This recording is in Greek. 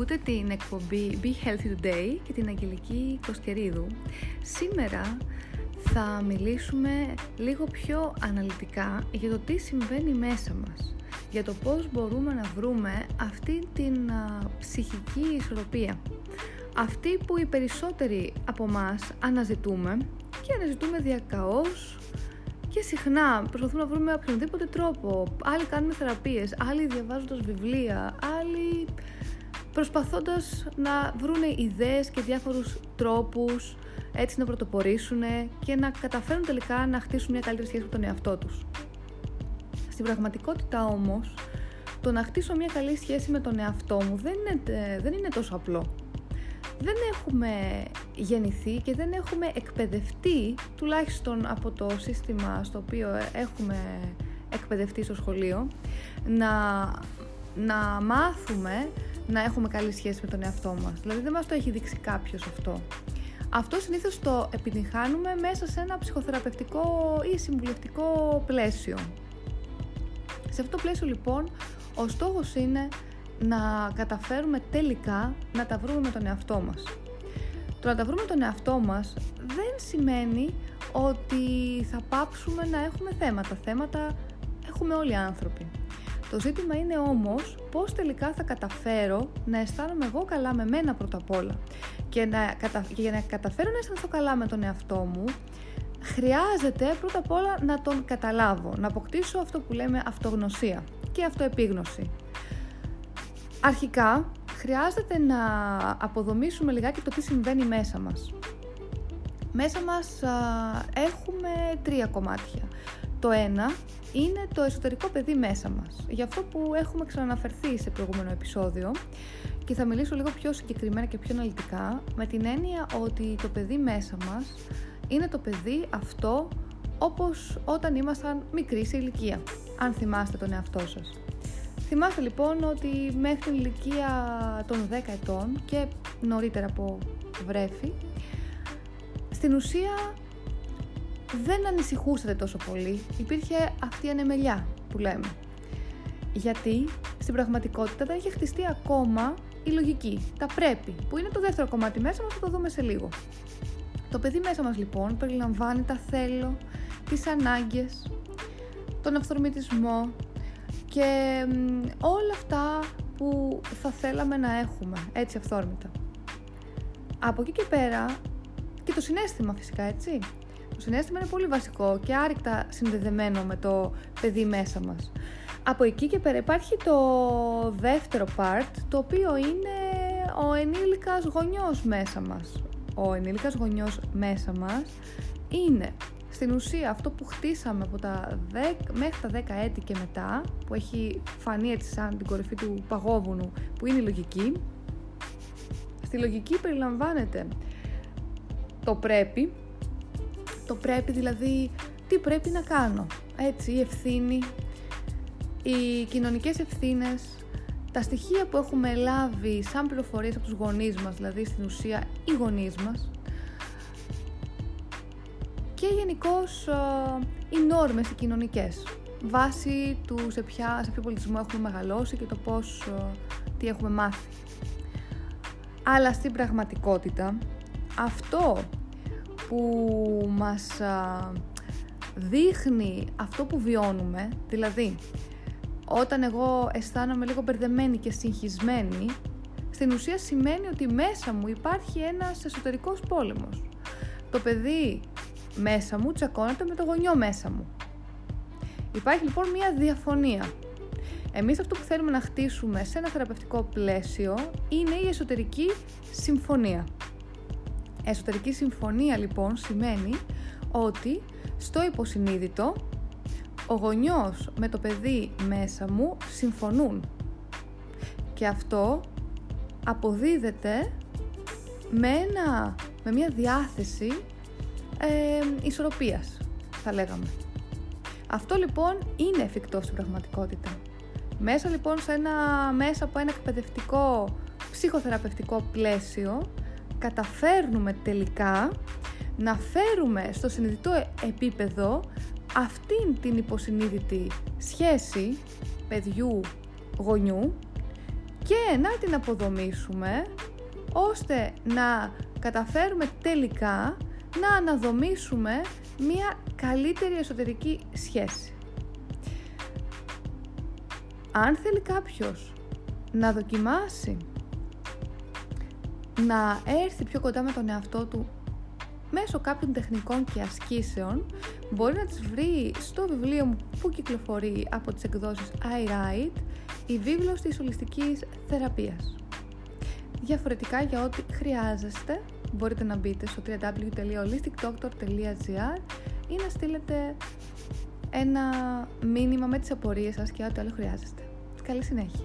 Ακούτε την εκπομπή Be Healthy Today και την Αγγελική Κοσκερίδου. Σήμερα θα μιλήσουμε λίγο πιο αναλυτικά για το τι συμβαίνει μέσα μας. Για το πώς μπορούμε να βρούμε αυτή την ψυχική ισορροπία. Αυτή που οι περισσότεροι από μας αναζητούμε και αναζητούμε διακαώς και συχνά προσπαθούμε να βρούμε οποιονδήποτε τρόπο. Άλλοι κάνουμε θεραπείες, άλλοι διαβάζοντας βιβλία, άλλοι προσπαθώντας να βρούνε ιδέες και διάφορους τρόπους έτσι να πρωτοπορήσουν και να καταφέρουν τελικά να χτίσουν μια καλύτερη σχέση με τον εαυτό τους. Στην πραγματικότητα όμως, το να χτίσω μια καλή σχέση με τον εαυτό μου δεν είναι, δεν είναι τόσο απλό. Δεν έχουμε γεννηθεί και δεν έχουμε εκπαιδευτεί, τουλάχιστον από το σύστημα στο οποίο έχουμε εκπαιδευτεί στο σχολείο, να, να μάθουμε να έχουμε καλή σχέση με τον εαυτό μας. Δηλαδή δεν μας το έχει δείξει κάποιος αυτό. Αυτό συνήθως το επιτυχάνουμε μέσα σε ένα ψυχοθεραπευτικό ή συμβουλευτικό πλαίσιο. Σε αυτό το πλαίσιο λοιπόν ο στόχος είναι να καταφέρουμε τελικά να τα βρούμε με τον εαυτό μας. Το να τα βρούμε με τον εαυτό μας δεν σημαίνει ότι θα πάψουμε να έχουμε θέματα. Θέματα έχουμε όλοι οι άνθρωποι. Το ζήτημα είναι όμως πώς τελικά θα καταφέρω να αισθάνομαι εγώ καλά με μένα πρώτα απ' όλα. Και, να, για να καταφέρω να αισθανθώ καλά με τον εαυτό μου, χρειάζεται πρώτα απ' όλα να τον καταλάβω, να αποκτήσω αυτό που λέμε αυτογνωσία και αυτοεπίγνωση. Αρχικά, χρειάζεται να αποδομήσουμε λιγάκι το τι συμβαίνει μέσα μας. Μέσα μας έχουμε τρία κομμάτια. Το ένα είναι το εσωτερικό παιδί μέσα μας. Γι' αυτό που έχουμε ξαναναφερθεί σε προηγούμενο επεισόδιο και θα μιλήσω λίγο πιο συγκεκριμένα και πιο αναλυτικά με την έννοια ότι το παιδί μέσα μας είναι το παιδί αυτό όπως όταν ήμασταν μικροί σε ηλικία, αν θυμάστε τον εαυτό σας. Θυμάστε λοιπόν ότι μέχρι την ηλικία των 10 ετών και νωρίτερα από βρέφη, στην ουσία δεν ανησυχούσατε τόσο πολύ. Υπήρχε αυτή η ανεμελιά που λέμε. Γιατί στην πραγματικότητα δεν είχε χτιστεί ακόμα η λογική, τα πρέπει, που είναι το δεύτερο κομμάτι μέσα μας, θα το δούμε σε λίγο. Το παιδί μέσα μας λοιπόν περιλαμβάνει τα θέλω, τις ανάγκες, τον αυθορμητισμό και όλα αυτά που θα θέλαμε να έχουμε έτσι αυθόρμητα. Από εκεί και πέρα και το συνέστημα φυσικά έτσι το συνέστημα είναι πολύ βασικό και άρρηκτα συνδεδεμένο με το παιδί μέσα μας. Από εκεί και πέρα υπάρχει το δεύτερο part, το οποίο είναι ο ενήλικας γονιός μέσα μας. Ο ενήλικας γονιός μέσα μας είναι στην ουσία αυτό που χτίσαμε από τα 10, μέχρι τα 10 έτη και μετά, που έχει φανεί έτσι σαν την κορυφή του παγόβουνου, που είναι η λογική. Στη λογική περιλαμβάνεται το πρέπει, το πρέπει δηλαδή τι πρέπει να κάνω. Έτσι, η ευθύνη, οι κοινωνικές ευθύνες, τα στοιχεία που έχουμε λάβει σαν πληροφορίες από τους γονείς μας, δηλαδή στην ουσία οι γονείς μας, και γενικώς οι νόρμες οι κοινωνικές, βάσει του σε, ποια, σε ποιο πολιτισμό έχουμε μεγαλώσει και το πώς, τι έχουμε μάθει. Αλλά στην πραγματικότητα, αυτό που μας δείχνει αυτό που βιώνουμε, δηλαδή όταν εγώ αισθάνομαι λίγο μπερδεμένη και συγχυσμένη, στην ουσία σημαίνει ότι μέσα μου υπάρχει ένας εσωτερικός πόλεμος. Το παιδί μέσα μου τσακώνεται με το γονιό μέσα μου. Υπάρχει λοιπόν μια διαφωνία. Εμείς αυτό που θέλουμε να χτίσουμε σε ένα θεραπευτικό πλαίσιο είναι η εσωτερική συμφωνία. Εσωτερική συμφωνία λοιπόν σημαίνει ότι στο υποσυνείδητο ο γονιός με το παιδί μέσα μου συμφωνούν και αυτό αποδίδεται με, ένα, με μια διάθεση ε, ισορροπίας θα λέγαμε. Αυτό λοιπόν είναι εφικτό στην πραγματικότητα. Μέσα λοιπόν σε ένα, μέσα από ένα εκπαιδευτικό ψυχοθεραπευτικό πλαίσιο καταφέρνουμε τελικά να φέρουμε στο συνειδητό επίπεδο αυτήν την υποσυνείδητη σχέση παιδιού-γονιού και να την αποδομήσουμε ώστε να καταφέρουμε τελικά να αναδομήσουμε μία καλύτερη εσωτερική σχέση. Αν θέλει κάποιος να δοκιμάσει να έρθει πιο κοντά με τον εαυτό του μέσω κάποιων τεχνικών και ασκήσεων μπορεί να τις βρει στο βιβλίο μου που κυκλοφορεί από τις εκδόσεις iWrite η βίβλος της ολιστικής θεραπείας. Διαφορετικά για ό,τι χρειάζεστε μπορείτε να μπείτε στο www.holisticdoctor.gr ή να στείλετε ένα μήνυμα με τις απορίες σας και ό,τι άλλο χρειάζεστε. Καλή συνέχεια!